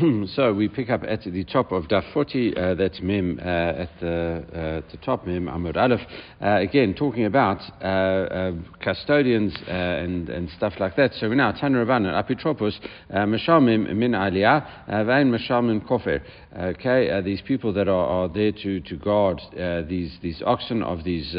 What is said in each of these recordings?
so we pick up at the top of Daf 40, uh, that's Mem uh, at the, uh, the top, Mem Amud Aleph, uh, again talking about uh, custodians and, and stuff like that. So now, Tan Rabban Apitropos, Mashamim Min Aliyah, Vain Mashamim Kofer. Okay, these people that are, are there to, to guard these, these oxen of these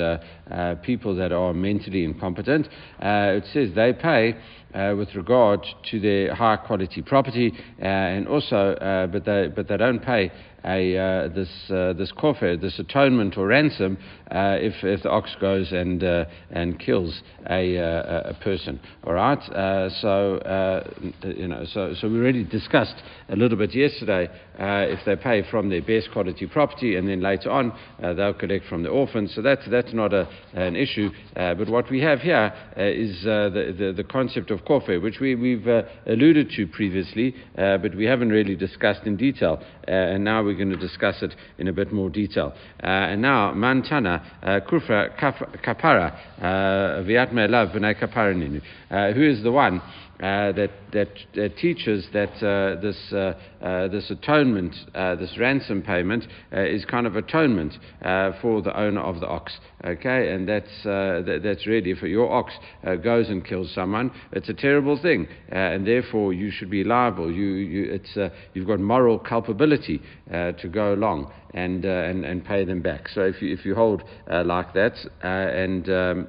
people that are mentally incompetent, it says they pay uh, with regard to their high quality property, uh, and also, uh, but they but they don't pay a, uh, this uh, this kofer, this atonement or ransom, uh, if, if the ox goes and uh, and kills a, uh, a person. All right. Uh, so you know. So so we already discussed a little bit yesterday. if they pay from their best quality property and then later on they'll collect from the orphans, so that's that's not a, an issue. but what we have here is the, the, the concept of kofer, which we we've alluded to previously, but we haven't really discussed in detail. and now we're going to discuss it in a bit more detail. Uh, and now, Mantana, uh, Kufra Kapara, uh, Viatme Lav B'nai Kaparaninu. Who is the one uh, that, that, that, teaches that uh, this, uh, uh this atonement, uh, this ransom payment, uh, is kind of atonement for the owner of the ox. Okay, and that's, that, that's really if your ox goes and kills someone, it's a terrible thing, and therefore you should be liable. You, you, it's, you've got moral culpability to go along and, and, and pay them back. So if you, if you hold like that, and um,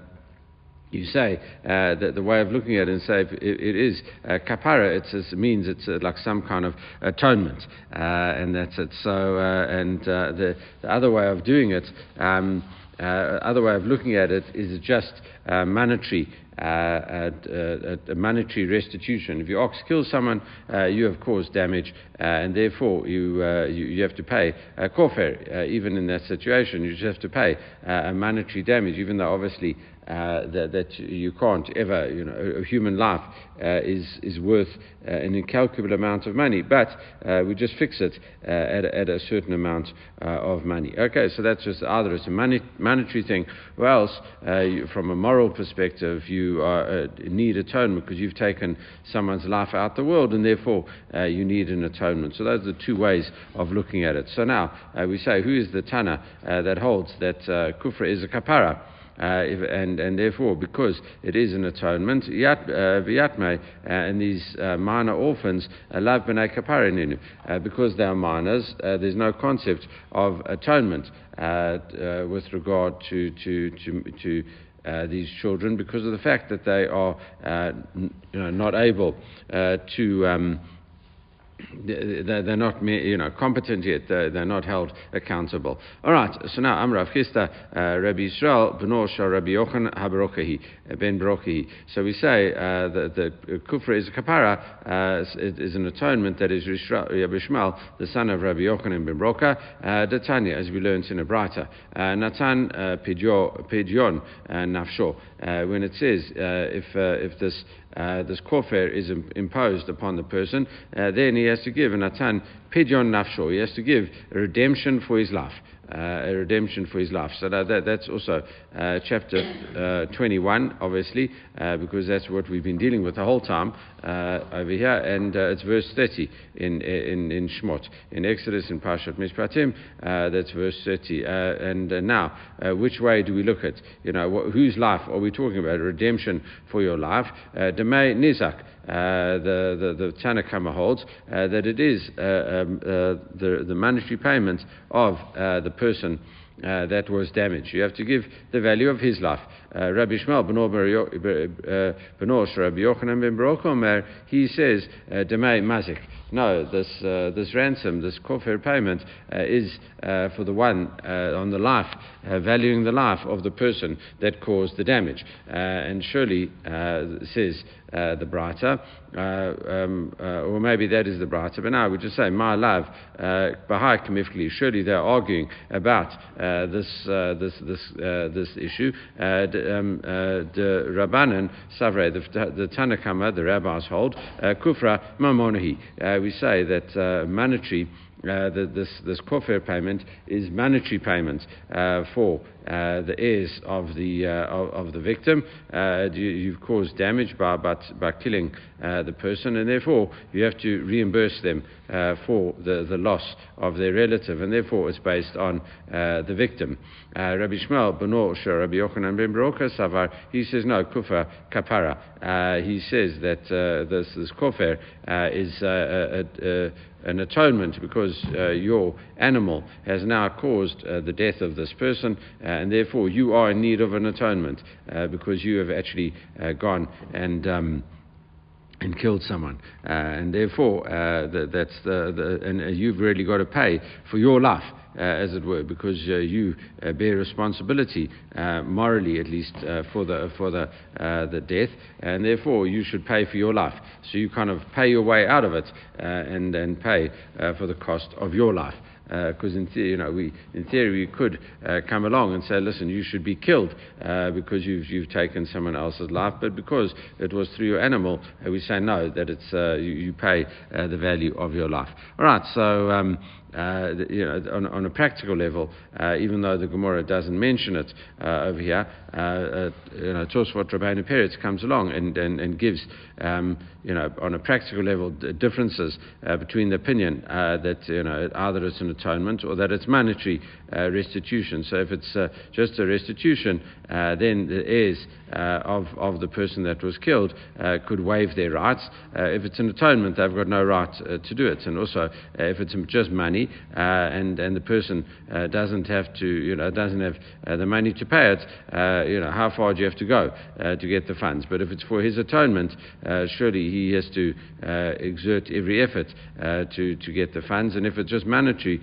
you say uh, that the way of looking at it and say it, it is uh, kapara, it means it's uh, like some kind of atonement, uh, and that's it. So, uh, and uh, the, the, other way of doing it, um, other way of looking at it is just monetary. Monetary restitution. If your ox kills someone, you have caused damage, and therefore you, you, you have to pay a kofer. even in that situation, you just have to pay a monetary damage, even though obviously uh, that, that, you can't ever, you know, a, human life uh, is, is worth uh, an incalculable amount of money, but uh, we just fix it uh, at, at, a certain amount uh, of money. Okay, so that's just either it's a money, monetary thing, or else, you, from a moral perspective, you are, need atonement because you've taken someone's life out the world, and therefore you need an atonement. So those are the two ways of looking at it. So now we say, who is the Tana that holds that kufra is a kapara? Uh, if, and, and therefore, because it is an atonement, yat, uh, uh, and these uh, minor orphans, love b'nei kaparininu, because they are minors, there's no concept of atonement with regard to, to, to, to uh, these children because of the fact that they are uh, n- you know, not able uh, to. Um, they're not, you know, competent yet. They're not held accountable. All right. So now, Amrav Chista, uh, Rabbi Israel, Beno Rabbi Yochanan Habarokahi, uh, Ben Barokahi. So we say uh, that the kufra is a kapara, uh, is an atonement that is Rabbi Ishmael, the son of Rabbi Yochanan Ben Broka, uh, as we learned in a Braita. Uh, Natan uh, Pidyon Nafsho. When it says if if this uh, this kofer is imposed upon the person, uh, then he has to give an atan pidyon nafsho. He has to give a redemption for his life uh, a redemption for his life. So that, that that's also uh, chapter uh, 21, obviously, uh, because that's what we've been dealing with the whole time uh, over here, and uh, it's verse 30 in in in Shmot in Exodus in Parshat Mishpatim. that's verse 30. and now, which way do we look at? You know, wh- whose life are we talking about? Redemption for your life. Demei Nizak. Uh, the, the, the Tanakama holds uh, that it is uh, um, the, the monetary payment of the person uh, that was damaged. You have to give the value of his life. Uh, Rabbi Shmuel Benosh Rabbi Yochanan ben Baruch he says, Demei Mazik. No, this, uh, this ransom, this kofir payment, uh, is uh, for the one uh, on the life, uh, valuing the life of the person that caused the damage. Uh, and surely, says Uh, the Braita, uh, um, uh, or maybe that is the Braita. but now we just say, my love, Bahai Kamifkli, surely they're arguing about this, this, this, this issue. Um, the Rabbanan, Savre, the, the Tanakama, the rabbis hold, Kufra Mamonahi we say that uh, monetary uh, the, this, this payment is monetary payment uh, for uh, the heirs of the, uh, of, of, the victim. Uh, you, have caused damage by, by, by killing the person, and therefore you have to reimburse them for the, the loss of their relative, and therefore it's based on the victim. Rabbi Shmuel Beno Rabbi Yochanan ben Savar, he says no, kufa kapara. he says that this, this kofer is an atonement because uh, your animal has now caused uh, the death of this person, uh, and therefore you are in need of an atonement uh, because you have actually uh, gone and. Um, and killed someone, and therefore the, that's the, the and you've really got to pay for your life. Uh, as it were, because uh, you uh, bear responsibility, morally at least, for the for the the death, and therefore you should pay for your life. So you kind of pay your way out of it, and and pay for the cost of your life because uh, in theory, you know, we, in theory, we could uh, come along and say, listen, you should be killed uh, because you've, you've taken someone else's life, but because it was through your animal, we say no, that it's, you, you, pay the value of your life. All right, so um, uh, you know, on, on, a practical level, uh, even though the Gemara doesn't mention it uh, over here, uh, uh, you know, Tosfot Rabbeinu Peretz comes along and, and, and gives, um, you know, on a practical level, differences uh, between the opinion that, you know, either it's an atonement or that it's monetary restitution. So if it's just a restitution, then the heirs of, of the person that was killed could waive their rights. if it's an atonement, they've got no right to do it. And also, if it's just money, uh, and and the person uh, doesn't have to, you know, doesn't have uh, the money to pay it, uh, you know, how far do you have to go uh, to get the funds? But if it's for his atonement, uh, surely he has to exert every effort to to get the funds. And if it's just monetary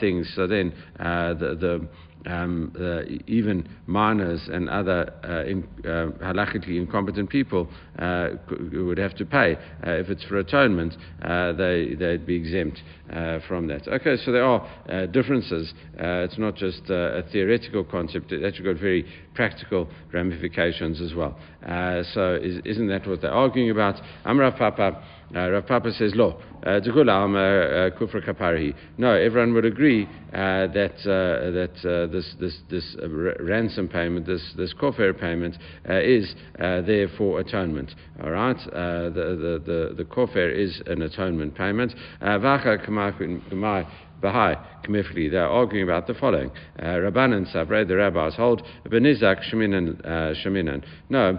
things, so then the the um, uh, even minors and other uh, in, uh, halachically incompetent people uh, would have to pay. Uh, if it's for atonement, uh, they, they'd be exempt from that. Okay, so there are differences. it's not just a theoretical concept, it actually got very practical ramifications as well. so, is, not that what they're arguing about? Amra Papa. Uh, Rav Papa says, Lo, uh, kufra kaparihi. No, everyone would agree uh, that, uh, that this, this, this ransom payment, this, this kofar payment, is there for atonement. All right? the, the, the, the kofar is an atonement payment. Bahai, Kamifli, they're arguing about the following. Uh, Rabbanan Sabre, the rabbis hold, Benizak Sheminan, uh, Sheminan. No,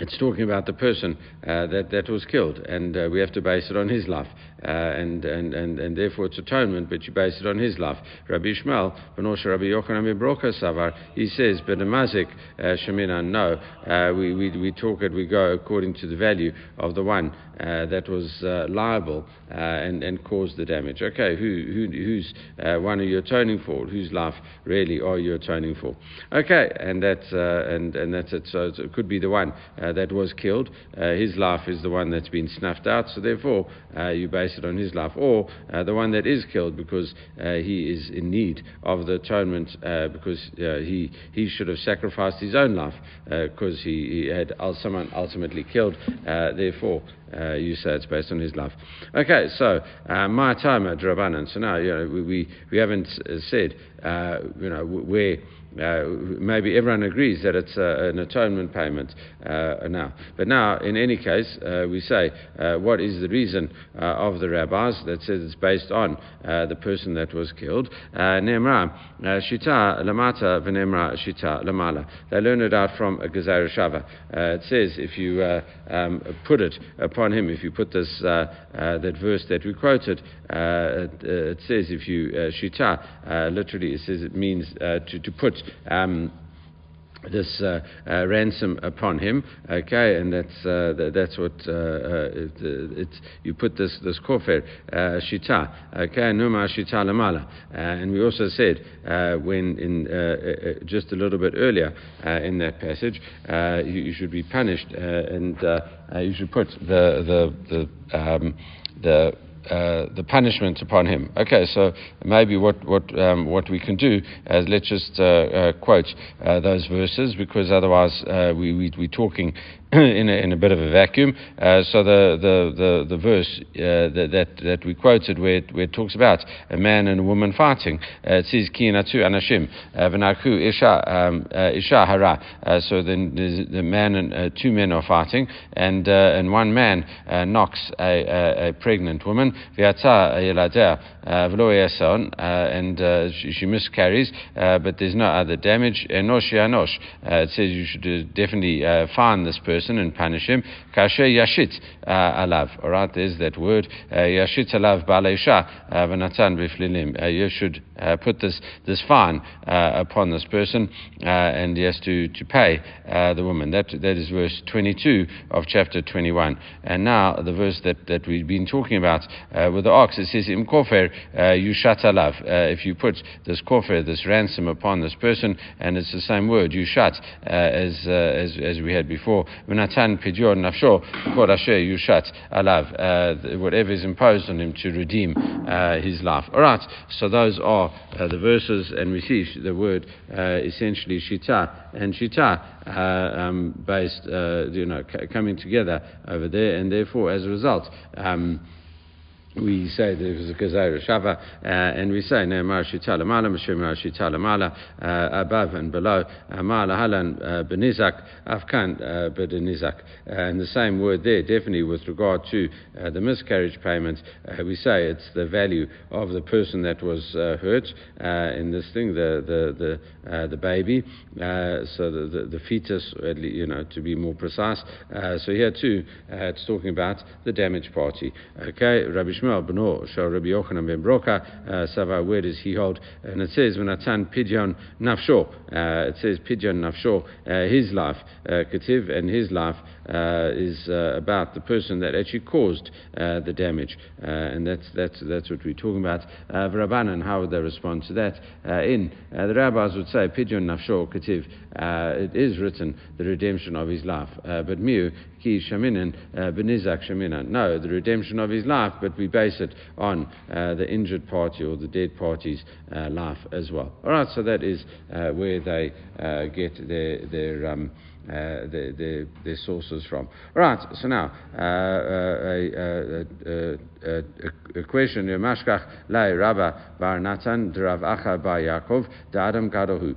it's talking about the person uh, that, that was killed, and uh, we have to base it on his life, uh, and, and, and, and therefore it's atonement, but you base it on his life. Rabbi Ishmael, Benosha Rabbi Yochanan Brocha Savar, he says, but mazik uh, sheminan, no, uh, we, we, we talk it, we go according to the value of the one uh, that was liable and, and caused the damage. Okay, who, who, whose one are you atoning for? Whose life really are you atoning for? Okay, and that's, and, and that's it. So it could be the one that was killed. His life is the one that's been snuffed out, so therefore you base it on his life. Or uh, the one that is killed because uh, he is in need of the atonement uh, because he, he should have sacrificed his own life because he, he, had someone ultimately killed. therefore, uh, you say it's based on his life. Okay, so uh, my time at Drabanan. So now you know we, we, we haven't said uh, you know where uh, maybe everyone agrees that it's uh, an atonement payment uh, now. But now, in any case, uh, we say, uh, what is the reason uh, of the rabbis that says it's based on the person that was killed? Nemra, Shita Lamata Venemra Shita Lamala. They learn it out from a Gezerah Shava. it says, if you um, put it upon him, if you put this, that verse that we quoted, it, it, says, if you, Shita, literally, it says it means to, to put um, this uh, uh, ransom upon him. Okay, and that's uh, that's what uh, uh, it, uh, it's. You put this this kofer shita. Okay, numa shita lamala. And we also said when in just a little bit earlier in that passage, you, you, should be punished and you should put the the the um, the uh, the punishment upon him. Okay, so maybe what what um, what we can do is let's just uh, uh, quote uh, those verses because otherwise uh, we, we we're talking in, a, in a bit of a vacuum. Uh, so the, the, the, the verse uh, that, that, that we quoted where it, where it talks about a man and a woman fighting, uh, it says ki natu anashim uh, v'narku isha um, uh, isha hara. Uh, so then the man and two men are fighting, and and one man knocks a, a, a, pregnant woman yeladeh Uh, v'lo uh, and uh, she, she, miscarries, but there's no other damage. Enosh yanosh. It says you should definitely find this person and punish him. Kasher yashit uh, alav. All right, there's that word. Uh, yashit alav baleisha uh, v'natan b'flilim. You should put this this fine upon this person, and he has to to pay the woman. That that is verse 22 of chapter 21. And now the verse that, that we've been talking about with the ox. It says im kofer yushat alav. If you put this kofer, this ransom upon this person, and it's the same word, yushat, as as as we had before. V'natan pidyon nafsho kol yushat alav. Uh, whatever is imposed on him to redeem uh, his life. All right, so those are uh, the verses, and we see the word essentially shita and shita um, based, you know, c- coming together over there, and therefore, as a result. Um, we say there was a Gezerah Shava, uh, and we say no Marashita Lamala, Mashir Marashita Lamala, uh, above and below, uh, Mala Halan uh, Benizak, Afkan uh, Benizak. And the same word there, definitely with regard to uh, the miscarriage payment, we say it's the value of the person that was hurt in this thing, the, the, the, the baby, so the, the, the, fetus, you know, to be more precise. so here too, it's talking about the damaged party. Okay, Rabbi Shmuel Beno Shal Rabbi Yochanan ben Broka uh, Sava. Where does he hold? And it says when Venatan Pidyon Nafsho. Uh, it says Pidyon Nafsho. Uh, his life, Kativ, and his life is about the person that actually caused the damage, and that's that's that's what we're talking about. Uh, Rabbanan, how would they respond to that? in the rabbis would say Pidyon Nafsho Kativ. it is written the redemption of his life, but Miu Ki Shaminan Benizak Shaminan. No, the redemption of his life, but we base it on uh, the injured party or the dead party's uh, life as well. All right, so that is uh, where they uh, get their their, um, uh, their, their, their sources from. Right, so now a, a, a, question. Mashkach lai Rabba bar Natan Rav Acha bar Yaakov Adam Gadohu.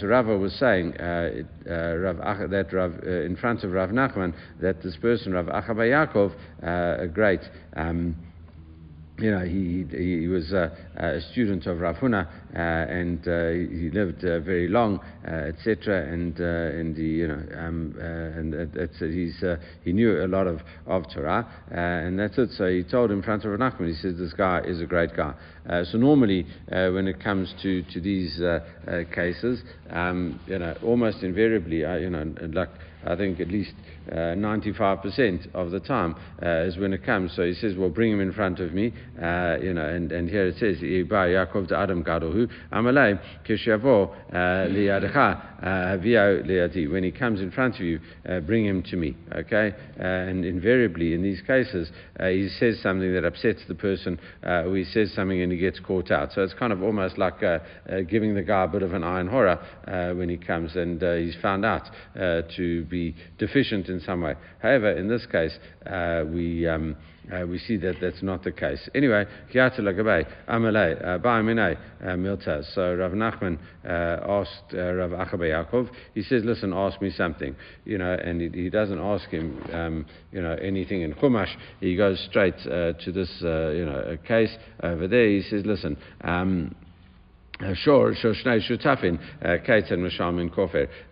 So Rava was saying Rav Acha, that Rav, in front of Rav Nachman that this person Rav Acha bar Yaakov, a great. Um, know, he, he, he was uh, a student of Rav Huna, uh, and uh, he lived uh, very long, uh, etc. And uh, and he, you know, um, and that's he's he knew a lot of of Torah, and that's it. So he told in front of Rav Nachman, he says, "This guy is a great guy." so normally, when it comes to to these cases, um, you know, almost invariably, you know, like I think at least uh, 95% of the time uh, is when it comes. So he says, well, bring him in front of me, uh, you know, and, and here it says, Yaakov to Adam Amalei, Kishavo, Liadecha, When he comes in front of you, uh, bring him to me, okay? Uh, and invariably, in these cases, uh, he says something that upsets the person, or he says something and he gets caught out. So it's kind of almost like giving the guy a bit of an ayin hara when he comes and he's found out to be deficient in some way. However, in this case, uh, we. Um, uh, we see that that's not the case. Anyway, Amalei, uh, Ba'aminai, uh, Miltaz. So Rav Nachman uh, asked Rav Acha bar Yaakov, he says, listen, ask me something. You know, and he, he doesn't ask him, um, you know, anything in Chumash. He goes straight to this, you know, case over there. He says, listen, um, Uh, uh,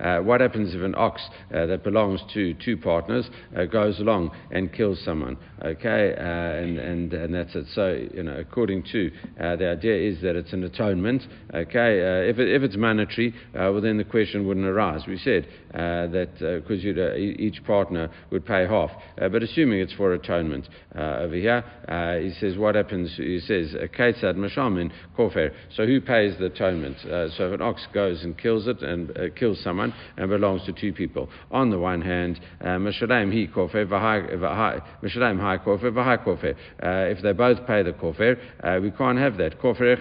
uh, what happens if an ox uh, that belongs to two partners uh, goes along and kills someone? Okay, and, and, and that's it. So, you know, according to the idea is that it's an atonement. Okay, if, it, if it's monetary, well, then the question wouldn't arise. We said that because each partner would pay half. but assuming it's for atonement over here, he says, what happens? He says, kate mashamin kofer. So who pays the atonement. Uh, so if an ox goes and kills it and uh, kills someone and belongs to two people, on the one hand, if they both pay the kofer, uh, we can't have that. Kofer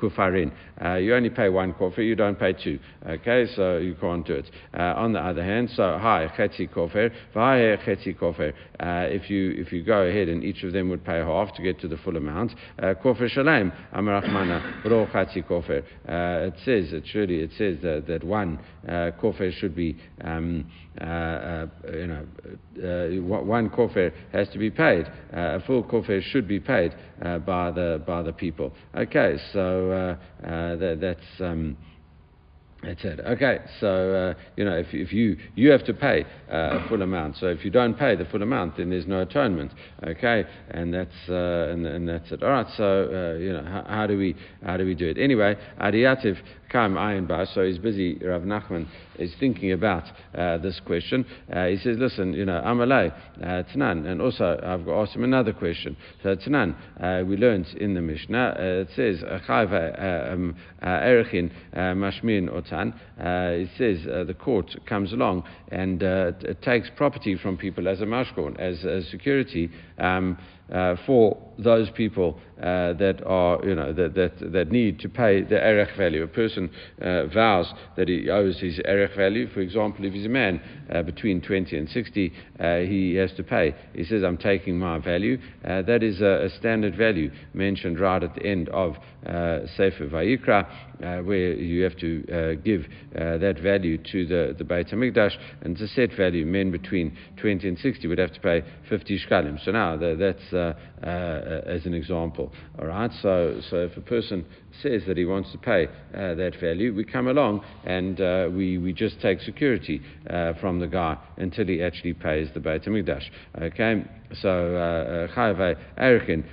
kufarin. Uh, you only pay one kofir, you don't pay two. Okay, so you can't do it. Uh, on the other hand, so hi chetzi kofir, v'hai chetzi kofir. Uh, if you if you go ahead and each of them would pay half to get to the full amount, uh, kofir shalem amarachmana ro chetzi kofir. Uh, it says it surely it says that, that one kofir should be um, Uh, uh, you know uh, one kofir has to be paid. a full kofir should be paid by the by the people. Okay, so that, that's. Um, that's it. Okay, so uh, you know if, if you you have to pay uh, a full amount. So if you don't pay the full amount, then there's no atonement. Okay, and that's uh, and, and, that's it. All right. So uh, you know how, how, do we how do we do it? Anyway, Adiativ Kam Ayin Bar. So he's busy. Rav Nachman is thinking about uh, this question. Uh, he says, listen, you know Amalei Tanan, and also I've got to ask him another question. So Tanan, we learned in the Mishnah. it says Chayva um, Mashmin It uh, says uh, the court comes along and uh, it takes property from people as a mashkon, as, as security. Um, uh, for those people uh, that are, you know, that, that, that need to pay the erech value. A person uh, vows that he owes his erech value. For example, if he's a man uh, between 20 and 60, uh, he has to pay. He says, I'm taking my value. Uh, that is a, a, standard value mentioned right at the end of Sefer Vayikra, where you have to give that value to the, the Beit HaMikdash, and it's a set value. Men between 20 and 60 would have to pay 50 shkalim. So now the, that's Uh, uh, as an example. All right, so, so if a person says that he wants to pay uh, that value, we come along and uh, we, we just take security uh, from the guy until he actually pays the Beit HaMikdash. Okay, so Chayve Erichin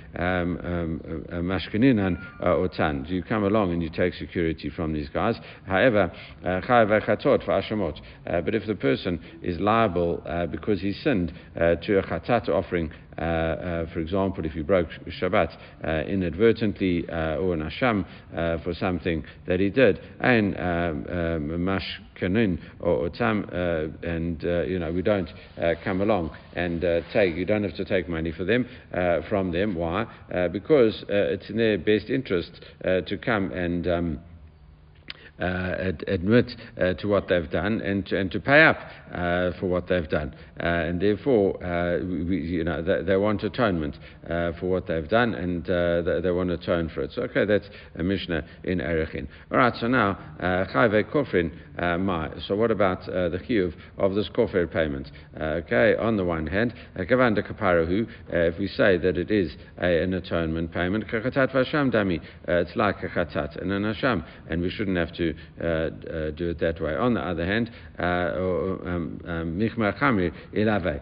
Mashkeninan Otan. You come along and you take security from these guys. However, Chayve Chatot for Ashamot. But if the person is liable uh, because he sinned uh, to a Chatat offering, uh, for example, if he broke Shabbat inadvertently or an Asham for something that he did, and um, um, Mash kanin or, tam, uh, and uh, you know we don't uh, come along and uh, take. You don't have to take money for them uh, from them. Why? Uh, because it's in their best interest to come and. Um, uh, Uh, ad- admit uh, to what they've done and to, and to pay up uh, for what they've done. Uh, and therefore, uh, we, you know, they, they want atonement for what they've done and they, they, want to atone for it. So, okay, that's a Mishnah in Erechin. All right, so now, Chayve Kofrin Mai. So, what about the chiyuv of this kofir payment? okay, on the one hand, Gavanda Kaparahu, if we say that it is a, an atonement payment, Kachatat Vasham Dami, it's like a chatat and an Asham, and we shouldn't have to uh, uh, do it that way. On the other hand, uh, um, um, Michmar Chamir Ilave.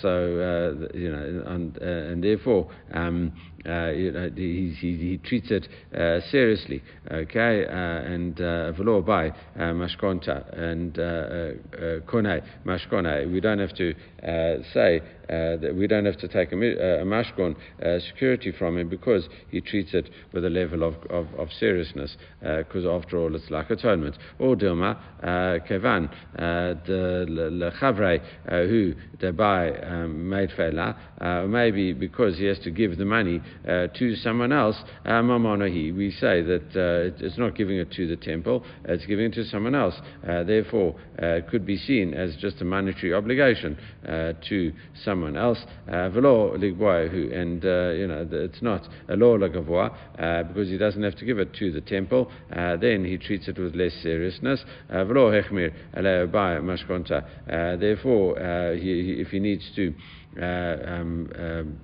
So, you know, and, and therefore, um, uh, know, uh, he, he, he, treats it uh, seriously, okay, uh, and uh, v'lo by uh, mashkonta and kone mashkone. We don't have to say Uh, that we don't have to take a, uh, a mashkon uh, security from him because he treats it with a level of, of, of seriousness, because after all it's like atonement. Or dilma kevan the lechavre who thereby um, made fela, maybe because he has to give the money uh, to someone else, uh. We say that uh, it's not giving it to the temple, it's giving it to someone else. therefore, it could be seen as just a monetary obligation to someone else. Uh, Velo ligboahu, and uh, you know it's not a law lagavoa uh, because he doesn't have to give it to the temple. then he treats it with less seriousness. Velo hechmir mashkonta. Therefore, he, if he needs to. Um, um,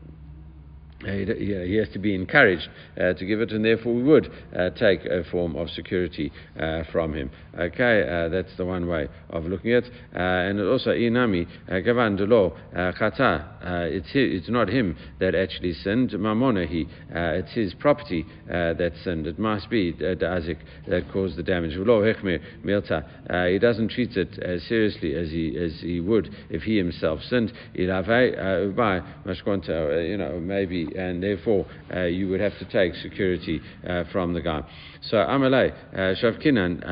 he, has to be encouraged uh, to give it, and therefore we would uh, take a form of security uh, from him. Okay, uh, that's the one way of looking at it. Uh, and also, inami uh, gavan delo. It's not him that actually sinned. Mamonahi. It's his property that sinned. It must be the azik that caused the damage. milta. He doesn't treat it as seriously as he as he would if he himself sinned. You know, maybe and therefore uh, you would have to take security uh, from the guy. So Amalei uh, Shavkinan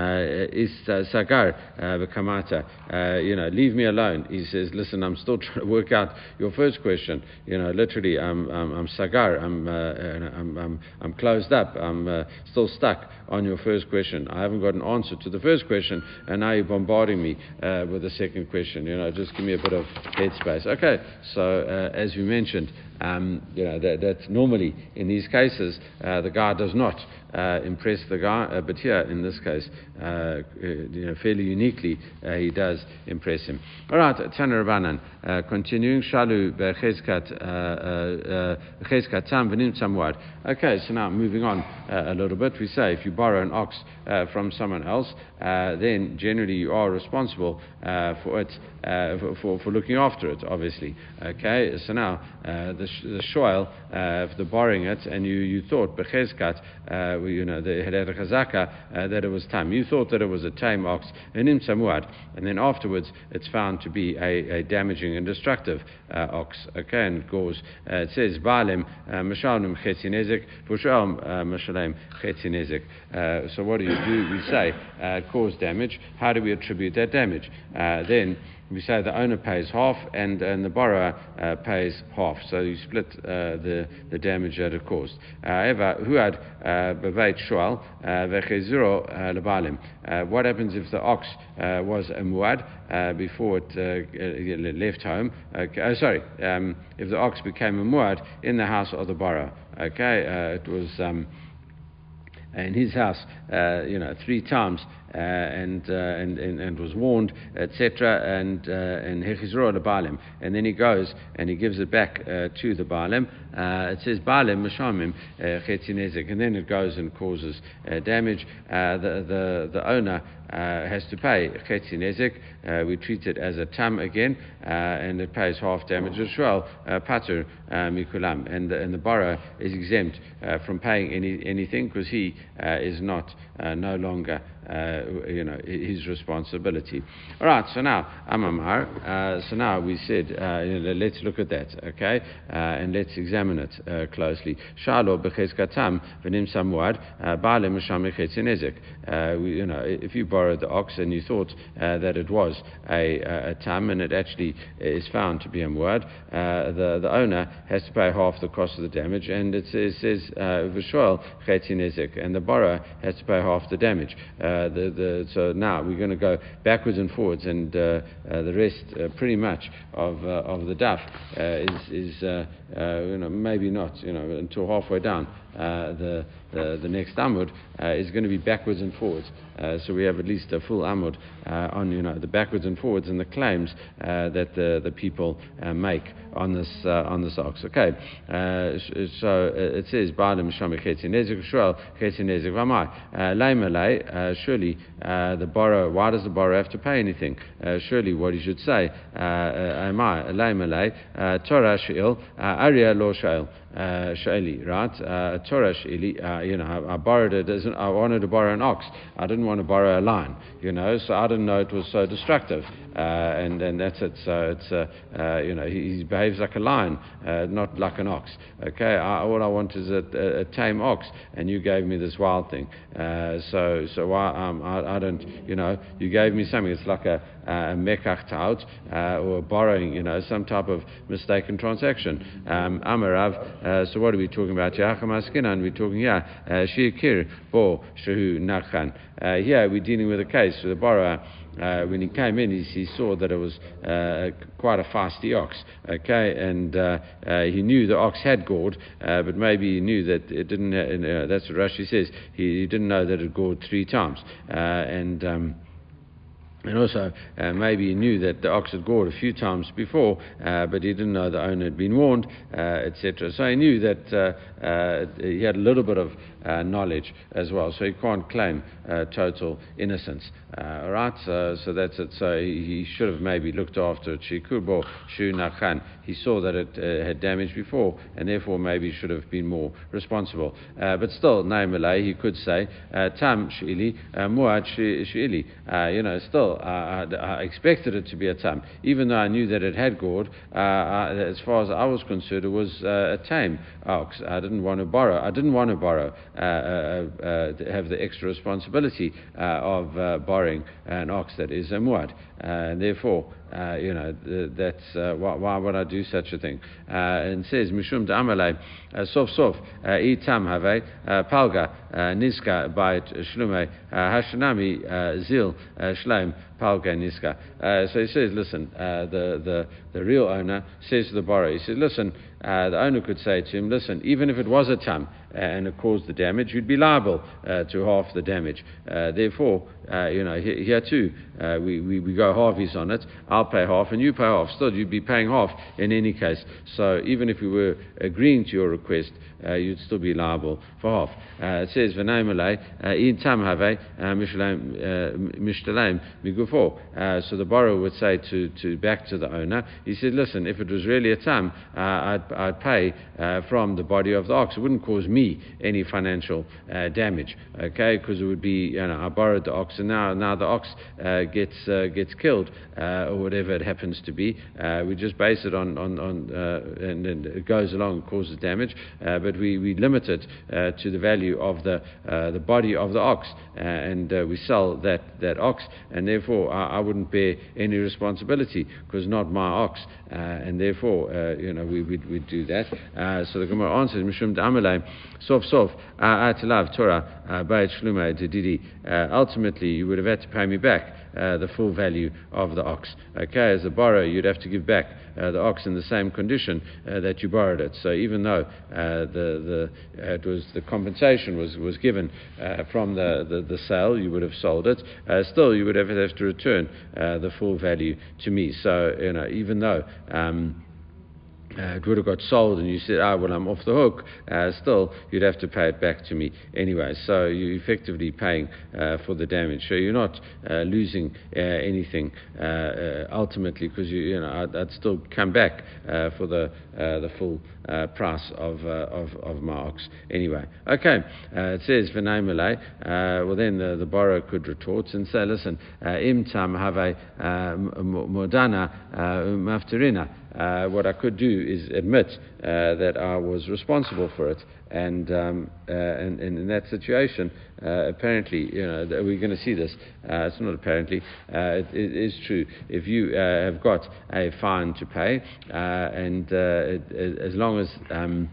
is Sagar the Kamata. You know, leave me alone. He says, listen, I'm still trying to work out your first question. You know, literally, I'm, I'm, I'm Sagar. I'm, I'm, I'm, I'm closed up. I'm still stuck on your first question. I haven't got an answer to the first question, and now you're bombarding me with the second question. You know, just give me a bit of headspace. Okay, so uh, as you mentioned, um, you know, that, that, normally in these cases uh, the guy does not uh, impress the guy, uh, but here in this case, uh, uh, you know, fairly uniquely, uh, he does impress him. All right, Tana Rabbanan, continuing, Shalu Bechezkat Tam Venim Samwad. Okay, so now moving on a little bit, we say if you borrow an ox from someone else, then generally you are responsible for it, for, for looking after it, obviously. Okay, so now the the shoel uh, for the borrowing it, and you, you thought bechezkat, uh, you know, the a chazaka uh, that it was tam. You thought that it was a tame ox, and in samuad, and then afterwards it's found to be a, a damaging and destructive uh, ox. Okay, and it goes. Uh, it says baalim uh, mashalnim chetzinezik v'shalom mashalem chetzinezik. So what do you do? We say it caused damage. How do we attribute that damage? then we say the owner pays half and, and the borrower uh, pays half. So you split uh, the, the damage that it caused. However, who had uh, beveit shoal uh, vechezuro uh, lebalim? What happens if the ox was a muad before it left home? Okay, sorry, um, if the ox became a muad in the house of the borrower. Okay, it was. Um, in his house, uh, you know, three times, and, uh, and, and, and was warned, etc. And uh, hechizro Baalim, and then he goes and he gives it back uh, to the Baalim. Uh, it says Baalim mashamim chetzinezek, and then it goes and causes damage. the, the the owner uh, has to pay chetzinezek. Uh, we treat it as a tam again, uh, and it pays half damage as well. Pater mikulam, and the, and the borrower is exempt from paying any anything because he is not no longer uh, you know, his responsibility. All right, so now, Amamar, uh, so now we said, uh, let's look at that, okay, uh, and let's examine it uh, closely. Shalo b'chezkatam v'nim samuad ba'ale misham You know, if you borrowed the ox and you thought that it was a, a, tam and it actually is found to be a muad, the, the owner has to pay half the cost of the damage, and it says, v'shoel and the borrower has to pay half the damage. Uh, the, the, so now we're going to go backwards and forwards, and uh, uh, the rest, pretty much, of, of the daf is, is you know, maybe not, you know, until halfway down. Uh, the the, the next Amud uh, is going to be backwards and forwards. Uh, so we have at least a full Amud uh, on you know the backwards and forwards and the claims uh, that the, the people uh, make on this uh, on this ox. Okay, uh, so it says Baalim Shami Chetzi Nezek Shuel Chetzi Nezek Vamai Surely the borrower. Why does the borrower have to pay anything? surely what he should say Amai Laimalei Torah Sheil Arya Lo Sheil Uh, Shaili right uh, Torah Sheili uh, you know, I, I borrowed it as an, I wanted to borrow an ox. I didn't want to borrow a lion, you know, so I didn't know it was so destructive. Uh, and, and that's it. So it's, uh, uh, you know, he, he, behaves like a lion, uh, not like an ox. Okay, I, all I want is a, a, a, tame ox, and you gave me this wild thing. Uh, so, so why, um, I, I, don't, you know, you gave me something. It's like a, a mekach or borrowing, you know, some type of mistaken transaction. Um, Amarav, so what are we talking about? We're talking, yeah, shir bo shehu nachan. Here we're dealing with a case with a borrower uh, when he came in, he, he saw that it was uh, quite a fasty ox. Okay, and uh, uh he knew the ox had gored, uh, but maybe he knew that it didn't. Uh, that's what Rashi says. He, he, didn't know that it gored three times, and. Um, and also, uh, maybe he knew that the ox had gored a few times before, uh, but he didn't know the owner had been warned, uh, etc. So he knew that he had a little bit of uh, knowledge as well, so he can't claim uh, total innocence. all right, so, so, that's it. So he, he, should have maybe looked after it. He saw that it uh, had damaged before, and therefore maybe should have been more responsible. but still, Naimalay, he could say, Tam Shili, Muad Shili. You know, still I, I, expected it to be a tam, even though I knew that it had gored. as far as I was concerned, it was a tame ox. I didn't want to borrow. I didn't want to borrow, Uh, uh, uh, have the extra responsibility of borrowing an ox that is a muad. and therefore, uh, you know, that's uh, why, why, would I do such a thing? Uh, and says Mishum Damalei Uh, sof Sof uh, Itam Have uh, Palga Niska Bait Shlume Hashanami Zil Shleim Palga Niska. So he says, listen, the, the the real owner says to the borrower, he says, listen, the owner could say to him, listen, even if it was a tam and it caused the damage, you'd be liable to half the damage. therefore, you know, here, too, we, we, we go halfies on it. I'll I'll pay half and you pay half. Still, you'd be paying half in any case. So even if we were agreeing to your request, uh, you'd still be liable for half. Uh, it says, uh, in tam mishtalaim migufo. So the borrower would say to, to back to the owner, he said, listen, if it was really a tam, uh, I'd, I'd pay uh, from the body of the ox. It wouldn't cause me any financial uh, damage, okay? Because it would be, you know, I borrowed the ox and now, now the ox gets, gets killed or whatever it happens to be. Uh, we just base it on, on, on uh, and, and, it goes along and causes damage, uh, but we, we limit it uh, to the value of the, uh, the body of the ox, and we sell that, that ox, and therefore I, I wouldn't bear any responsibility because not my ox, and therefore you know we would we do that. so the Gemara answers, Mishum Damalai, Sof Sof, Atalav Torah, Bayat Shluma Didi. Ultimately, you would have had to pay me back uh, the full value of the ox. Okay, as a borrower, you'd have to give back uh, the ox in the same condition uh, that you borrowed it. So even though uh, the, the, uh, it was, the compensation was, was given uh, from the, the, the, sale, you would have sold it, still you would have, have to return the full value to me. So, you know, even though um, uh, it would have got sold and you said, ah, well, I'm off the hook, uh, still, you'd have to pay it back to me anyway. So you're effectively paying uh, for the damage. So you're not uh, losing uh, anything uh, ultimately because you, you know, I'd, I'd, still come back for the, the full price of, of, of my ox anyway. Okay, it says, V'naimalei, well then the, the borrower could retort and say, listen, im tam have a modana mafterina uh, what I could do is admit uh, that I was responsible for it. And, um, uh, and, and, in that situation, uh, apparently, you know, we're going to see this. Uh, it's not apparently, it, it is true. If you have got a fine to pay, and it, it, as long as um,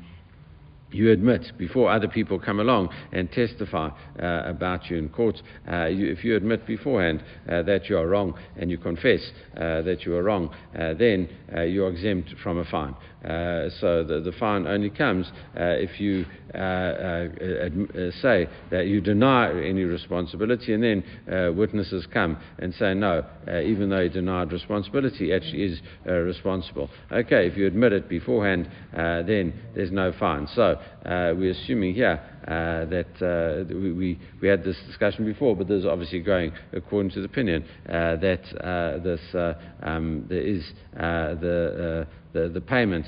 you admit before other people come along and testify uh, about you in court, uh, you, if you admit beforehand uh, that you are wrong and you confess uh, that you are wrong, uh, then uh, you're exempt from a fine. Uh, so the, the fine only comes uh, if you uh, say that you deny any responsibility and then witnesses come and say no, even though he denied responsibility, actually is responsible. Okay, if you admit it beforehand, then there's no fine. So uh, we're assuming here uh, that uh, we, we, had this discussion before, but there's obviously going according to the opinion uh, that uh, this uh, um, there is the, the, the payment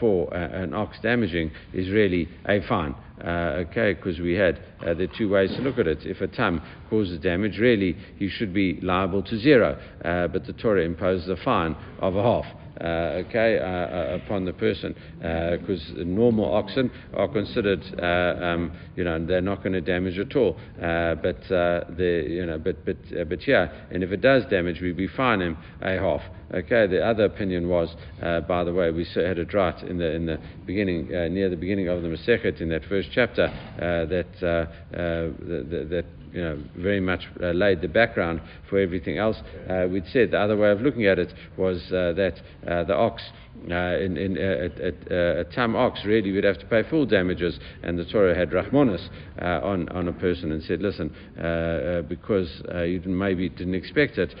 for an ox damaging is really a fine. okay, because we had the two ways to look at it. If a tam causes damage, really he should be liable to zero, but the Torah imposes a fine of a half. Uh, okay, uh, uh, upon the person, because normal oxen are considered, um, you know, they're not going to damage at all. but the, you know, but but but yeah, and if it does damage, we we fine him a half. Okay, the other opinion was, by the way, we had a drought in the in the beginning, near the beginning of the Masechet in that first chapter, that that, that you know, very much uh, laid the background for everything else. Uh, we'd said the other way of looking at it was uh, that the ox uh, in, in, uh, uh, a tam ox, really, we'd have to pay full damages. And the Torah had rahmonas uh, on, on a person and said, listen, uh, uh, because you maybe didn't expect it,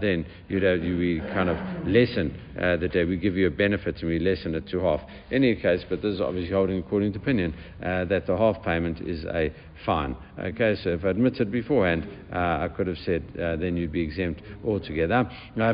then you'd have, you we kind of lessen the day. We give you a benefit and we lessen it to half. In any case, but this is obviously holding according to opinion, that the half payment is a fine. Okay, so if I admitted beforehand, uh, I could have said, uh, then you'd be exempt altogether. Uh,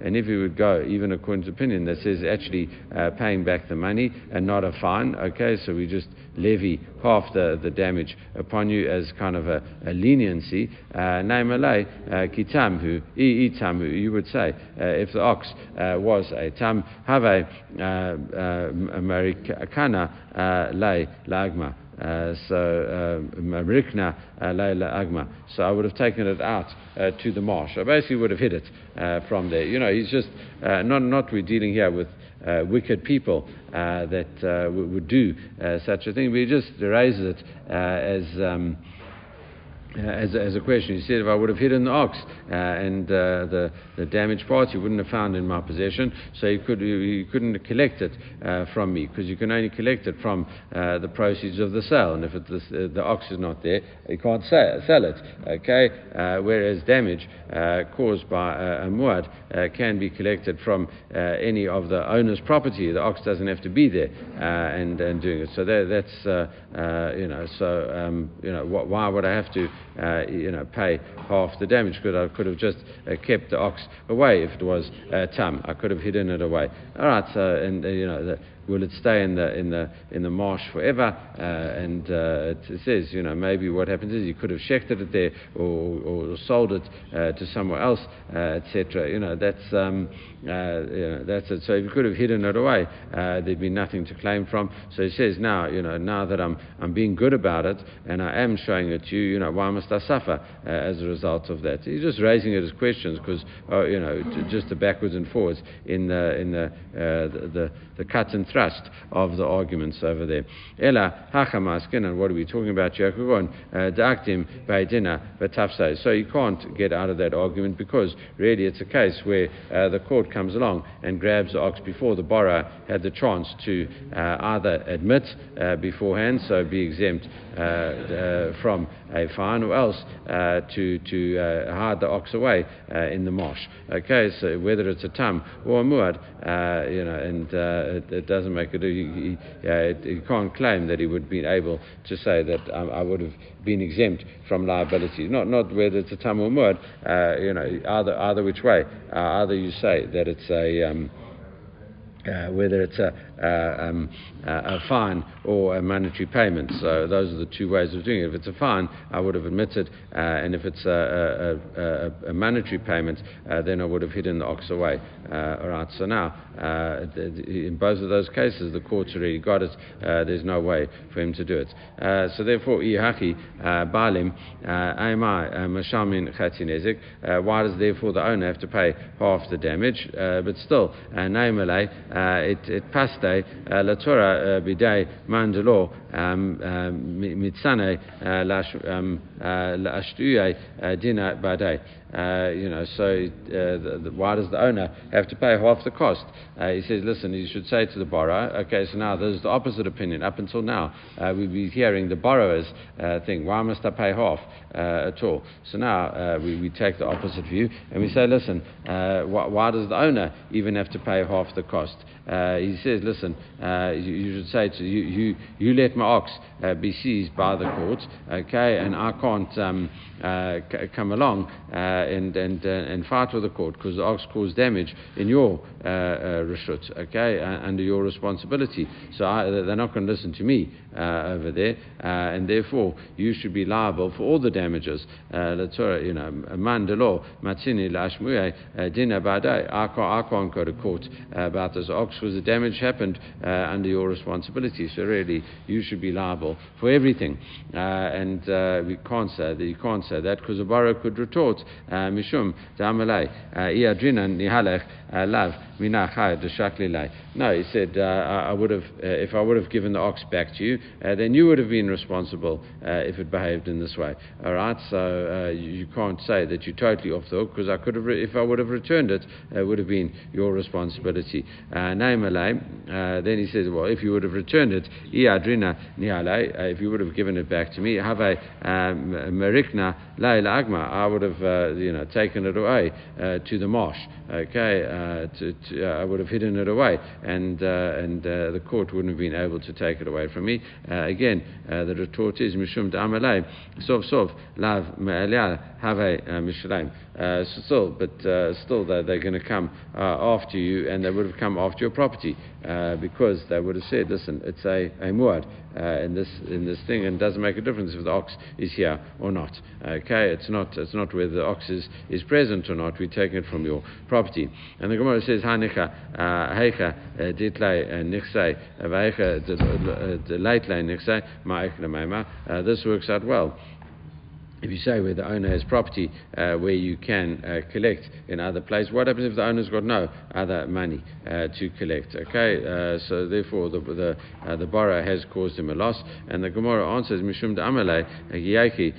and if he would go, even according to opinion that says actually uh, paying back the money and not a fine, okay, so we just levy half the, the damage upon you as kind of a, a leniency. Uh, Naimalay, uh, kitamhu, itamhu, you would say, uh, if the ox was a tam, have a marikana lay lagma. Uh, so Marikna Agma. So I would have taken it out uh, to the marsh. I basically would have hit it from there. You know, he's just not not we're dealing here with Uh, wicked people uh, that uh, w- would do such a thing. We just raise it as. Um, uh, as, as a question. He said, if I would have hidden the ox uh, and uh, the, the damaged parts, you wouldn't have found in my possession, so you, could, you couldn't collect it uh, from me because you can only collect it from uh, the proceeds of the sale. And if it, the, the, ox is not there, you can't sell, sell it. Okay? Whereas damage caused by a muad can be collected from any of the owner's property. The ox doesn't have to be there and, and doing it. So that, that's, you know, so, um, you know, wh- why would I have to? Uh, you know, pay half the damage. Could I could have just uh, kept the ox away if it was uh, tam. I could have hidden it away. All right, so and uh, you know the, will it stay in the in the in the marsh forever? Uh, and uh, it says, you know, maybe what happens is you could have shechted it there or, or sold it uh, to somewhere else, uh, etc. You know, that's um, uh, you know, that's it. So if you could have hidden it away, uh, there'd be nothing to claim from. So he says, now, you know, now that I'm I'm being good about it and I am showing it to you, you know, why must I suffer as a result of that? He's just raising it as questions because, oh, you know, just the backwards and forwards in the in the the, the, the cut and thrust of the arguments over there. Ella hachamaskin, and what are we talking about? Yakugon uh, daktim baydina v'tafsay. So you can't get out of that argument because really it's a case where uh, the court comes along and grabs the ox before the borrower had the chance to uh, either admit uh, beforehand, so be exempt uh, uh, from a fine, or else to to hide the ox away in the marsh. Okay, so whether it's a tam or a muad, you know, and it, it does doesn't make it. He, he, can't claim that he would be able to say that um, I would have been exempt from liability. Not not whether it's a tam or uh, you know, either either which way. Uh, either you say that it's a um, uh, whether it's a, uh, Uh, um, uh, a fine or a monetary payment. So those are the two ways of doing it. If it's a fine, I would have admitted, uh, and if it's a, a, a, a monetary payment, uh, then I would have hidden the ox away. Uh, all right. So now, uh, in both of those cases, the court's already got it. Uh, there's no way for him to do it. so therefore, ihaki balim aimai mashamin chatinezik. Why does therefore the owner have to pay half the damage? but still, naimalei it it passed la Torah bidei mandalo mitzane la'ashtuyei dina badei. Uh, you know, so uh, the, the, why does the owner have to pay half the cost? Uh, he says, listen, you should say to the borrower, okay, so now there's the opposite opinion. Up until now, uh, we've been hearing the borrower's uh, thing. Why must I pay half at all? So now we, we take the opposite view and we say, listen, wh- why does the owner even have to pay half the cost? he says, listen, you, you, should say to you, you, you let my ox be seized by the court, okay, and I can't um, c- come along and, and, uh, and fight with the court because the ox caused damage in your uh, uh, reshut, okay, uh, under your responsibility. So I, they're not going to listen to me uh, over there, uh, and therefore you should be liable for all the damages. you know, mandalo, matzini, lashmuye, dina badai. I can't go to court about this ox because the damage happened under your responsibility. So really, you should be liable for everything. and we can't say that. You can't say that because the borrower could retort, Mishum Damalai Iadrinan Nihalech Lav. No, he said, uh, I would have, uh, if I would have given the ox back to you, uh, then you would have been responsible uh, if it behaved in this way. All right, so uh, you can't say that you're totally off the hook because I could have, re- if I would have returned it, it would have been your responsibility. Uh, then he says, well, if you would have returned it, if you would have given it back to me, have a Merikna Laila Agma, I would have, uh, you know, taken it away uh, to the marsh, okay, uh, to, to, I would have hidden it away, and and the court wouldn't have been able to take it away from me. again, the retort is mishum da'amalei sov sov lav me'elia have Uh, mishraim. Still, but uh, still, they're, they're going to come uh, after you, and they would have come after your property because they would have said, listen, it's a a muad in this in this thing, and it doesn't make a difference if the ox is here or not. Okay, it's not it's not whether the ox is, is present or not. We take it from your property. And the Gemara says, Hanicha heicha ditlei ma'ik This works out well if you say where the owner has property uh, where you can uh, collect in other places, what happens if the owner's got no other money uh, to collect? Okay, uh, so therefore the the, uh, the borrower has caused him a loss, and the Gemara answers Mishum Amale Yaki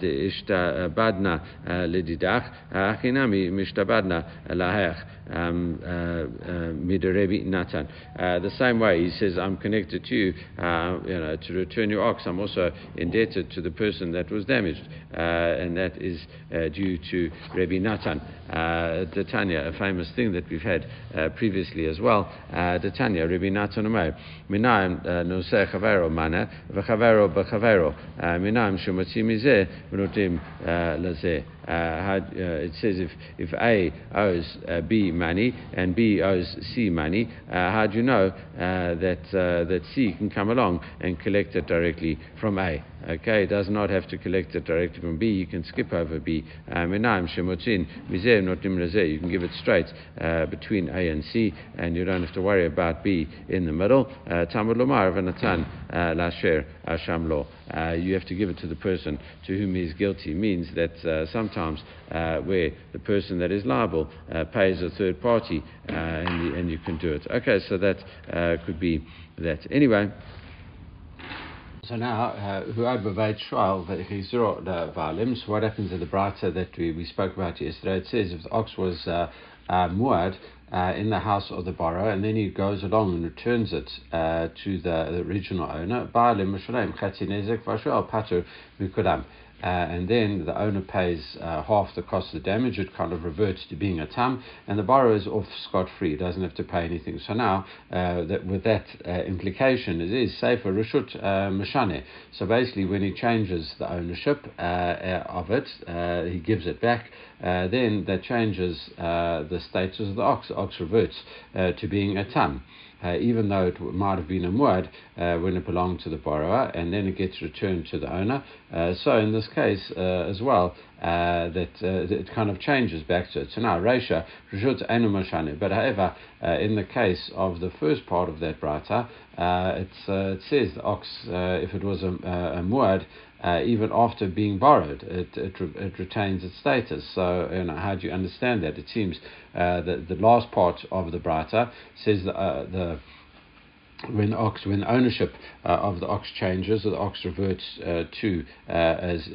de Ishta Badna Lididach Achinami Mishta Badna Lahech um, uh, uh, Midarebi Natan. Uh, the same way he says, I'm connected to you, you know, to return your ox. I'm also indebted to the person that was damaged. Uh, and that is uh, due to Rabbi Natan. Uh, Tanya, a famous thing that we've had previously as well. The Tanya, Rabbi Natan Omer, Minaim Noseh Chavero Mana, V'Chavero B'Chavero, Minaim Shemotzi Mizeh, V'Notim Lazeh. Uh, uh, it says if, if A owes uh, B money and B owes C money, how do you know that, that C can come along and collect it directly from A? Okay, it does not have to collect it directly from B. You can skip over B. Um, you can give it straight uh, between A and C, and you don't have to worry about B in the middle. Uh, Tamud Lomar uh, Lasher Ashamlo. You have to give it to the person to whom he is guilty. Means that sometimes where the person that is liable pays a third party, and, the, and, you can do it. Okay, so that could be that. Anyway. So now, uh, Huad trial that. So what happens in the Braita that we, we spoke about yesterday? It says if the ox was uh, uh, muad uh, in the house of the borrower, and then he goes along and returns it uh, to the, the original owner, Uh, and then the owner pays uh, half the cost of the damage, it kind of reverts to being a tam, and the borrower is off scot free, doesn't have to pay anything. So now, uh, that, with that uh, implication, it is safer Rishut uh, Mashane. So basically, when he changes the ownership uh, of it, he gives it back, then that changes the status of the ox. The ox reverts to being a tam uh, even though it might have been a muad uh, when it belonged to the borrower, and then it gets returned to the owner. Uh, so in this case uh, as well, uh, that, uh, it kind of changes back to it. So now, Reisha, Rishut Enu But however, in the case of the first part of that braita, it says the ox, if it was a, a muad, uh, even after being borrowed, it, it, re- it, retains its status. So, you know, how do you understand that? It seems uh, that the last part of the Braita says that, uh, the when ox when ownership uh, of the ox changes, the ox reverts uh, to uh, as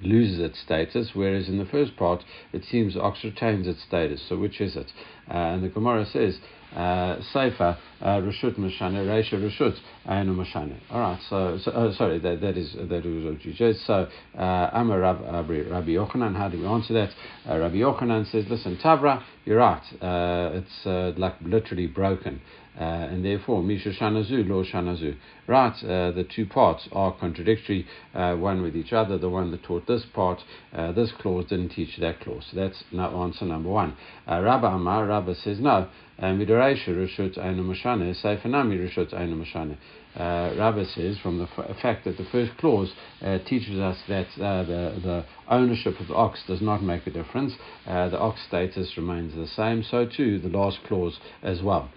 loses its status, whereas in the first part it seems ox retains its status. So which is it? and the Gemara says uh, Seifa uh, Rishut Mashane, Reisha Rishut Ainu Mashane. All right, so, so oh, sorry, that, that is that is what you said. So uh, Amar Rabbi, Yochanan, how do we answer that? Uh, Rabbi Yochanan says, listen, Tavra, you're right. Uh, it's uh, like literally broken. Uh, and therefore, Misha Shanazu, Lo Shanazu. Right, uh, the two parts are contradictory, uh, one with each other. The one that taught this part, uh, this clause didn't teach that clause. So that's answer number one. Rabbi Amar, Rabbi says no. Midoraisha Rishut Ainu Mashane, Seifanami Rishut Ainu Mashane. Rabbi says from the f- fact that the first clause uh, teaches us that uh, the, the ownership of the ox does not make a difference, uh, the ox status remains the same, so too the last clause as well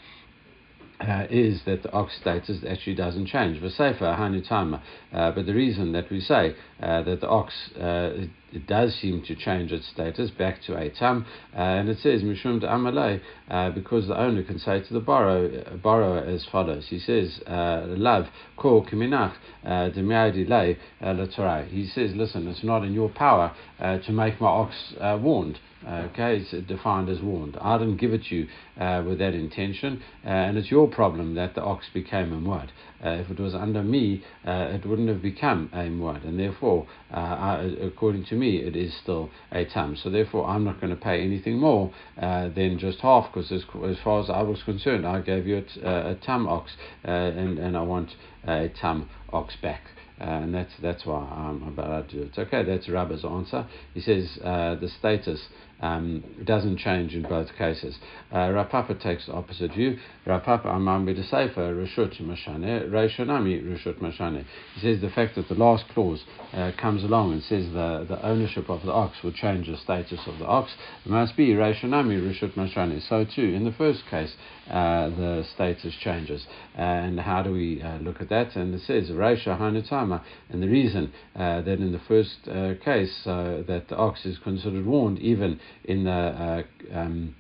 uh, is that the ox status actually doesn't change. V'sefer hanutama. Uh, but the reason that we say uh, that the ox uh, it, does seem to change its status back to a tam, uh, and it says mishum amalei uh, because the owner can say to the borrower, borrower as follows. He says, "Love kol kiminach demiadilei latorai." He says, "Listen, it's not in your power to make my ox warned." Okay, it's defined as warned. I didn't give it to you uh, with that intention, uh, and it's your problem that the ox became a muad. Uh, if it was under me, uh, it wouldn't have become a muad, and therefore, uh, I, according to me, me it is still a tam. So therefore, I'm not going to pay anything more uh, than just half, because as, as, far as I was concerned, I gave you a, uh, a tam ox, uh, and, and I want a tam ox back. Uh, and that's that's why I'm about to do it. Okay, that's Rabba's answer. He says uh, the status um, doesn't change in both cases. Uh, Rav Papa takes the opposite view. Rav Papa Amam B'Desefer Rishut Mashane Reishonami Rishut Mashane. He says the fact that the last clause uh, comes along and says the, the ownership of the ox will change the status of the ox. It must be Reishonami Rishut Mashane. So too, in the first case, uh, the status changes. and how do we uh, look at that? And it says Reisha Hanutama. And the reason uh, that in the first uh, case that the ox is considered warned even in the uh, um,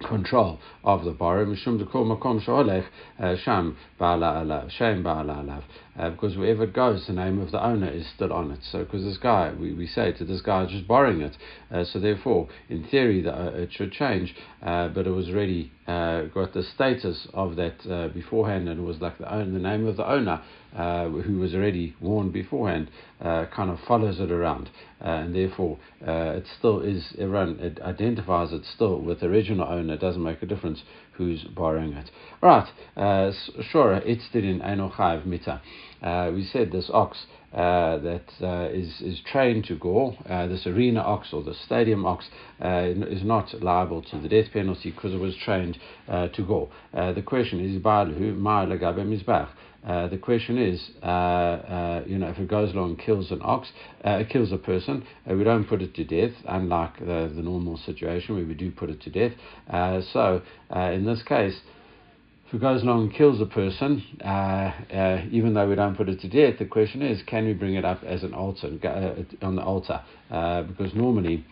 control of the borrower, mishum dekol makom sheolech uh, sham ba'ala alav, shem ba'ala alav. Uh, because wherever it goes, the name of the owner is still on it. So, because this guy, we, we say to this guy, just borrowing it. Uh, so, therefore, in theory, the, uh, it should change, uh, but it was already uh, got the status of that uh, beforehand, and was like the, own, the name of the owner, who was already warned beforehand, kind of follows it around, and therefore, it still is, everyone, it identifies it still with the original owner. It doesn't make a difference who's borrowing it. Right, uh, sure, it's still in Enochav Mita. Uh, we said this ox uh, that uh, is is trained to go, uh, this arena ox or the stadium ox, uh, is not liable to the death penalty because it was trained uh, to go. the question is, uh, the question is, uh, uh, you know, if it goes along and kills an ox, uh, kills a person, uh, we don't put it to death, unlike the, the normal situation where we do put it to death. Uh, so, in this case, if it goes along and kills a person, even though we don't put it to death, the question is, can we bring it up as an altar on the altar? because normally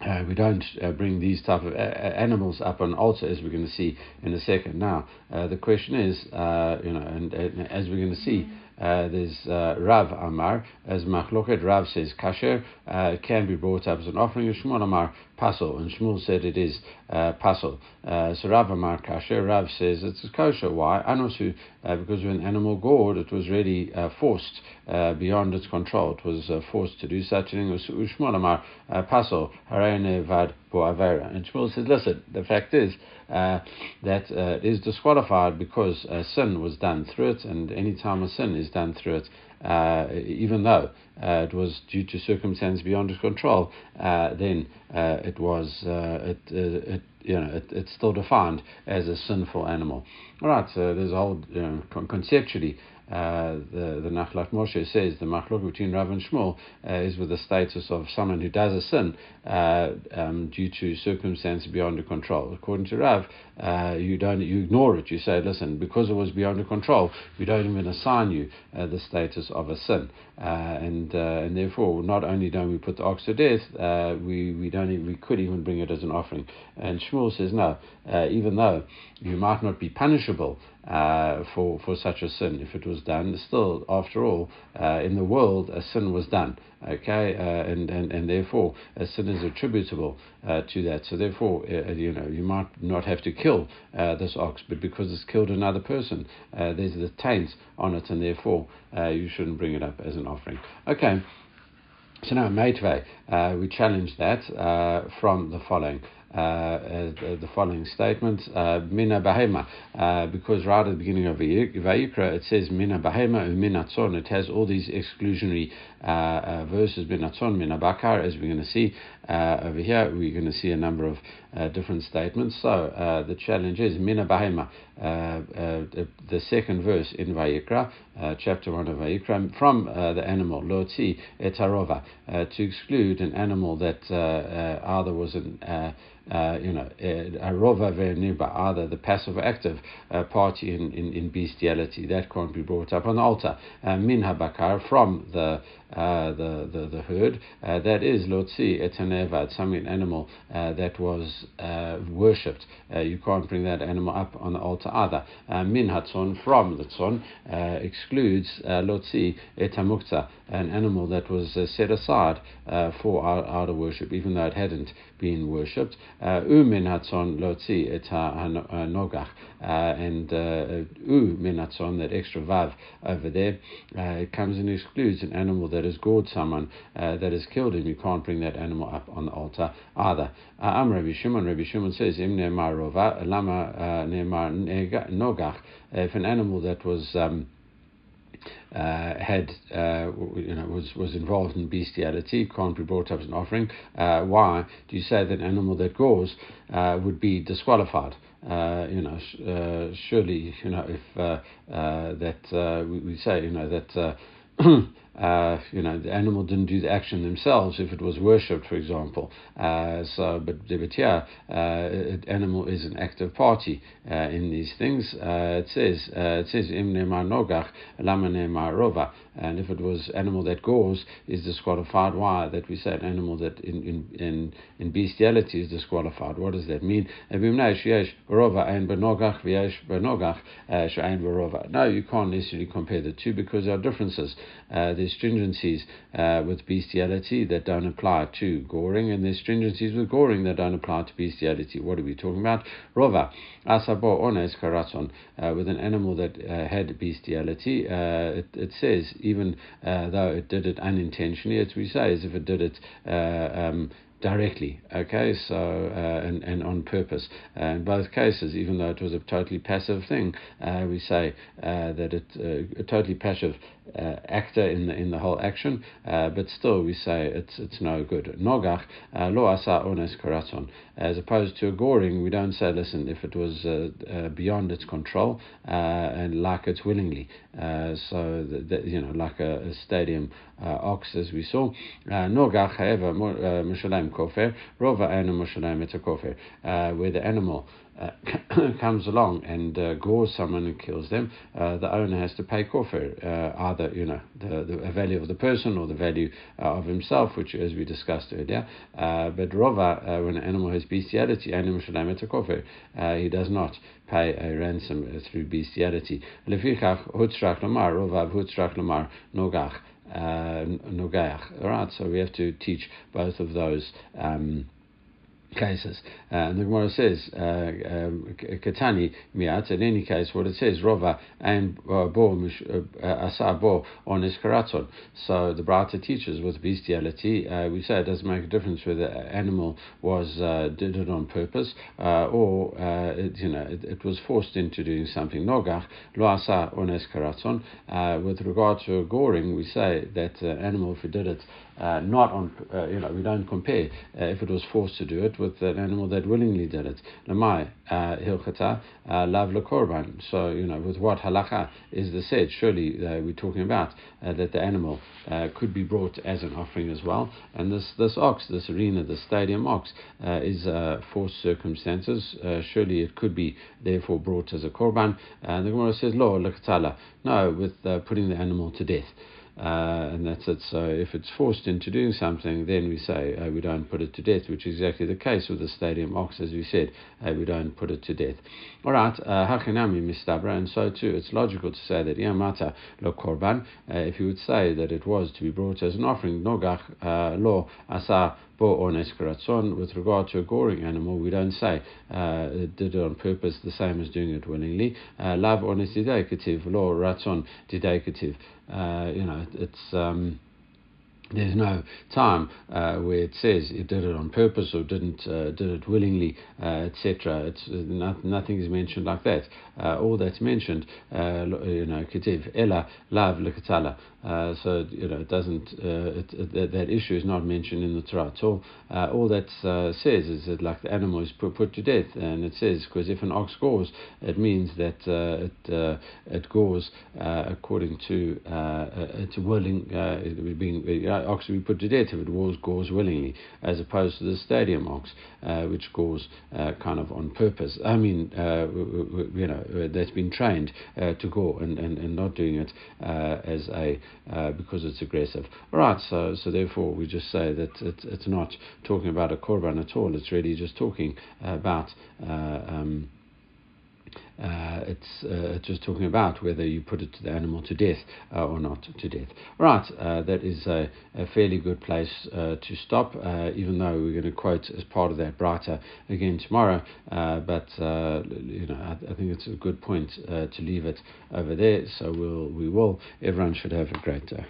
uh, we don't uh, bring these type of animals up on altar as we're going to see in a second. Now, uh, the question is, uh, you know, and, and, as we're going to see, uh, there's uh, Rav Amar, as Machloket Rav says, kasher uh, can be brought up as an offering. Shmuel Amar Pasol, and Shmuel said it is uh, Pasol. Uh, so Rav Amar kasher, Rav says it's kosher. Why? Anosu, uh, because when animal gored, it was really forced beyond its control. It was forced to do such a thing. Shmuel Amar Pasol, Harene Vad Avera. And Shmuel says, listen, the fact is uh, that uh, is disqualified because uh, sin was done through it, and any time a sin is done through it, uh, even though uh, it was due to circumstances beyond his control, uh, then it was it, it you know it, it's still defined as a sinful animal. All right, so there's a whole you know, conceptually uh, the the Nachlat Moshe says the machlok between Rav and Shmuel uh, is with the status of someone who does a sin uh, um, due to circumstances beyond your control. According to Rav, uh, you don't you ignore it. You say, listen, because it was beyond your control, we don't even assign you uh, the status of a sin, and and therefore not only don't we put the ox to death, we we don't even, we could even bring it as an offering. And Shmuel says no, even though you might not be punishable uh, for for such a sin if it was done. Still, after all, uh, in the world, a sin was done. Okay, uh, and, and and therefore a sin is attributable uh, to that. So therefore, uh, you know, you might not have to kill uh, this ox, but because it's killed another person, there's the taint on it, and therefore you shouldn't bring it up as an offering. Okay. So now, Meitvei, uh, we challenge that uh, from the following. Uh, uh, the following statement, uh, Mina Bahema, because right at the beginning of Vayikra it says Mina Bahema Mina Tzon. It has all these exclusionary verses, Mina Tzon, Mina Bakar, as we're going to see over here. We're going to see a number of different statements. So the challenge is Mina Bahema, the, the, second verse in Vayikra, chapter 1 of Vayikra, from the animal, Loti etarova, to exclude an animal that either was an uh, you know, uh, a rova verniba, either the passive active uh, party in, in, in, bestiality, that can't be brought up on the altar. Uh, min habakar, from the, uh, the, the, the herd, uh, that is lotzi etanevad, some animal uh, that was uh, worshipped. Uh, you can't bring that animal up on the altar either. min hatzon, from the tzon, excludes lotzi etamukta, an animal that was set aside for our worship, even though it hadn't been worshipped. Umin hatzon lotzi et nogach, and u min hatzon, that extra vav over there, it comes and excludes an animal that has gored someone, that has killed him, you can't bring that animal up on the altar either. I'm Rabbi Shimon, Rabbi Shimon says, Im Rova, Lama Nogach, if an animal that was um, uh, had uh, you know was was involved in bestiality can't be brought up as an offering. Uh, why do you say that an animal that gores uh, would be disqualified? Uh, you know, sh- surely you know if uh, uh, that we, we, say you know that. uh, you know, the animal didn't do the action themselves if it was worshipped, for example. Uh, so, but, yeah, uh, animal is an active party uh, in these things. Uh, it says, uh, it says, im nogach, lama rova. And if it was animal that gores, is disqualified. Why? That we say an animal that in, in, in, in bestiality is disqualified. What does that mean? No, you can't necessarily compare the two because there are differences. Uh, there's stringencies uh, with bestiality that don't apply to goring, and there's stringencies with goring that don't apply to bestiality. What are we talking about? Rova, asabo ones karaton, uh, with an animal that uh, had bestiality, uh, it, it, says, even though it did it unintentionally, as we say, as if it did it um, directly, okay, so uh, and, and on purpose. Uh, in both cases, even though it was a totally passive thing, uh, we say that it a totally passive uh, actor in the in the whole action, uh, but still we say it's it's no good. Nogach uh, lo asa ones karaton, as opposed to a goring, we don't say listen if it was uh, beyond its control and like it's willingly. so that, you know like a, a stadium ox as we saw. Nogach, however, mushalim kofer, rova anu mushalim kofer, where the animal uh, comes along and uh, gores someone and kills them, uh, the owner has to pay kofir, uh, either you know the, the value of the person or the value uh, of himself, which as we discussed earlier. Uh, but rova, when an animal has bestiality, animal should shalamet kofir, he does not pay a ransom through bestiality. Nogach. All right, so we have to teach both of those. Um, cases. Uh, and the Gemara says, uh, um, Katani miat, in any case, what it says, Rova and uh, Bo uh, Asa Bo on Iskaraton. So the Braita teaches with bestiality, uh, we say it doesn't make a difference whether the animal was uh, did it on purpose or it, you know it, it, was forced into doing something. Nogach Lo on Iskaraton. With regard to goring, we say that animal, if it did it uh, not on, uh, you know, we don't compare uh, if it was forced to do it with an animal that willingly did it. Lamai uh, hilchata uh, lav lekorban. So, you know, with what halacha is the said? Surely uh, we're talking about that the animal could be brought as an offering as well. And this, this ox, this arena, the stadium ox, is forced circumstances. surely it could be therefore brought as a korban. And the Gemara says, lo. No, with putting the animal to death. Uh, and that's it. So if it's forced into doing something, then we say uh, we don't put it to death, which is exactly the case with the stadium ox, as we said, uh, we don't put it to death. All right, uh, hachinami mistabra, and so too, it's logical to say that yamata lo korban, uh, if you would say that it was to be brought as an offering, nogach uh, lo asa bo ones with regard to a goring animal, we don't say uh, it did it on purpose, the same as doing it willingly. Lav ones didekativ, lo ratzon didekativ. You know, it's. Um, there's no time uh, where it says it did it on purpose or didn't uh, did it willingly, uh, etc. It's uh, not, nothing is mentioned like that. Uh, all that's mentioned, uh, you know, ketiv ella lav lekatala. So you know, it doesn't it, it, that, issue is not mentioned in the Torah at all. all that says is that like the animal is put, put to death, and it says because if an ox gores, it means that it it gores according to it's willing being ox to be put to death if it was gores willingly, as opposed to the stadium ox, uh, which gores uh, kind of on purpose. I mean, uh, you know, that's been trained uh, to gore and, and, and not doing it uh, as a because it's aggressive. All right, so so therefore we just say that it's, it's not talking about a korban at all. It's really just talking about. Um, uh, it's uh, just talking about whether you put it to the animal to death uh, or not to death. Right, uh, that is a, a, fairly good place uh, to stop, uh, even though we're going to quote as part of that Braita again tomorrow. but you know, I, I, think it's a good point to leave it over there. So we'll we will. Everyone should have a great day.